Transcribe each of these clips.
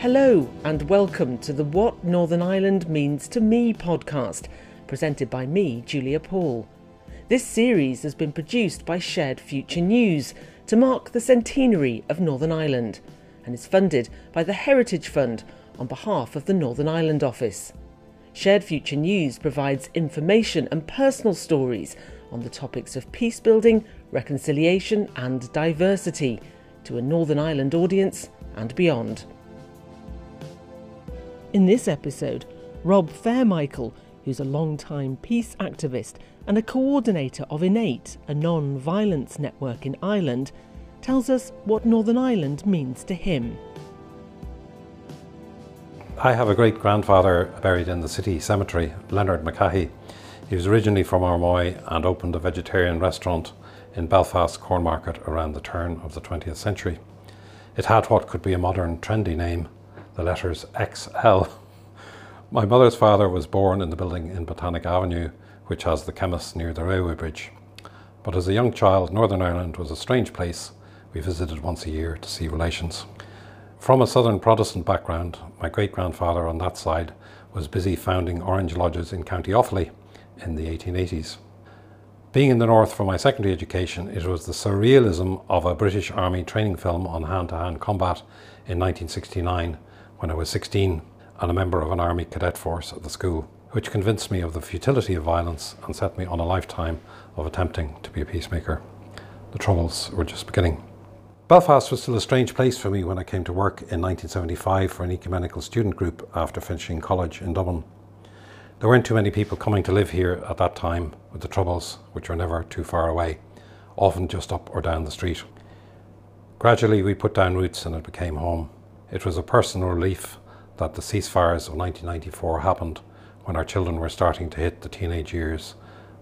Hello, and welcome to the What Northern Ireland Means to Me podcast, presented by me, Julia Paul. This series has been produced by Shared Future News to mark the centenary of Northern Ireland and is funded by the Heritage Fund on behalf of the Northern Ireland Office. Shared Future News provides information and personal stories on the topics of peace building, reconciliation, and diversity to a Northern Ireland audience and beyond. In this episode, Rob Fairmichael, who's a long-time peace activist and a coordinator of Innate, a non violence network in Ireland, tells us what Northern Ireland means to him. I have a great grandfather buried in the city cemetery, Leonard McCahey. He was originally from Armoy and opened a vegetarian restaurant in Belfast Cornmarket around the turn of the 20th century. It had what could be a modern trendy name, the letters XL. My mother's father was born in the building in Botanic Avenue, which has the chemist near the railway bridge. But as a young child, Northern Ireland was a strange place. We visited once a year to see relations. From a southern Protestant background, my great grandfather on that side was busy founding Orange Lodges in County Offaly in the 1880s. Being in the north for my secondary education, it was the surrealism of a British Army training film on hand to hand combat in 1969 when I was 16 and a member of an army cadet force at the school, which convinced me of the futility of violence and set me on a lifetime of attempting to be a peacemaker. The troubles were just beginning. Belfast was still a strange place for me when I came to work in 1975 for an ecumenical student group after finishing college in Dublin. There weren't too many people coming to live here at that time with the troubles, which were never too far away, often just up or down the street. Gradually, we put down roots and it became home. It was a personal relief that the ceasefires of 1994 happened when our children were starting to hit the teenage years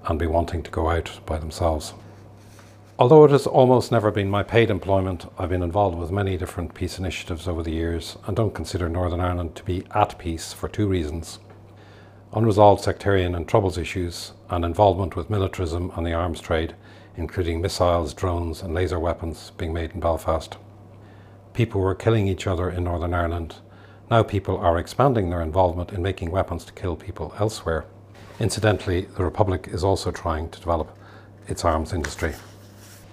and be wanting to go out by themselves. Although it has almost never been my paid employment, I've been involved with many different peace initiatives over the years and don't consider Northern Ireland to be at peace for two reasons unresolved sectarian and troubles issues, and involvement with militarism and the arms trade, including missiles, drones, and laser weapons being made in Belfast people were killing each other in Northern Ireland. Now people are expanding their involvement in making weapons to kill people elsewhere. Incidentally, the Republic is also trying to develop its arms industry.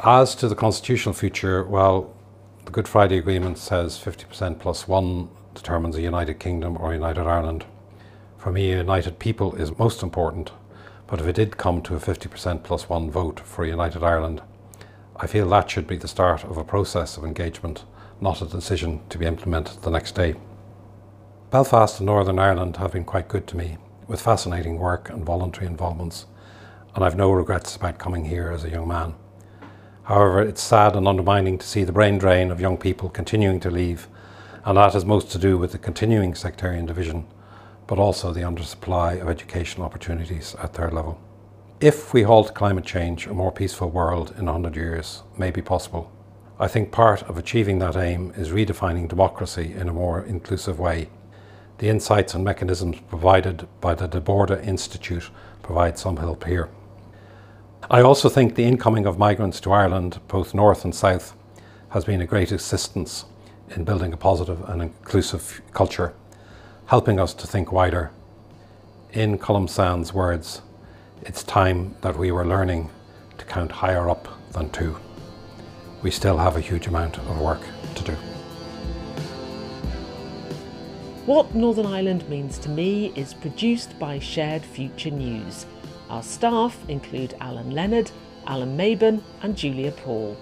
As to the constitutional future, well, the Good Friday Agreement says 50% plus one determines a United Kingdom or United Ireland. For me, a united people is most important, but if it did come to a 50% plus one vote for a United Ireland, I feel that should be the start of a process of engagement not a decision to be implemented the next day. Belfast and Northern Ireland have been quite good to me, with fascinating work and voluntary involvements, and I've no regrets about coming here as a young man. However, it's sad and undermining to see the brain drain of young people continuing to leave, and that has most to do with the continuing sectarian division, but also the undersupply of educational opportunities at their level. If we halt climate change, a more peaceful world in 100 years may be possible. I think part of achieving that aim is redefining democracy in a more inclusive way. The insights and mechanisms provided by the de Borda Institute provide some help here. I also think the incoming of migrants to Ireland, both north and south, has been a great assistance in building a positive and inclusive culture, helping us to think wider. In Colum Sands' words, it's time that we were learning to count higher up than two we still have a huge amount of work to do. What Northern Ireland Means to Me is produced by Shared Future News. Our staff include Alan Leonard, Alan Maben, and Julia Paul.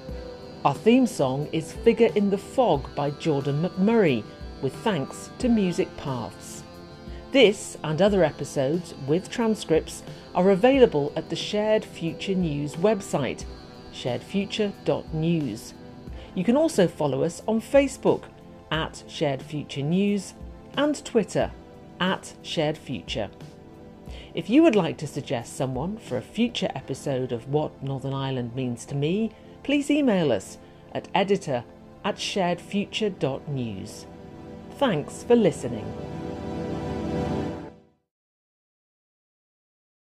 Our theme song is Figure in the Fog by Jordan McMurray, with thanks to Music Paths. This and other episodes with transcripts are available at the Shared Future News website sharedfuture.news. You can also follow us on Facebook at Shared Future News and Twitter at Shared Future. If you would like to suggest someone for a future episode of What Northern Ireland Means to Me, please email us at editor at sharedfuture.news. Thanks for listening.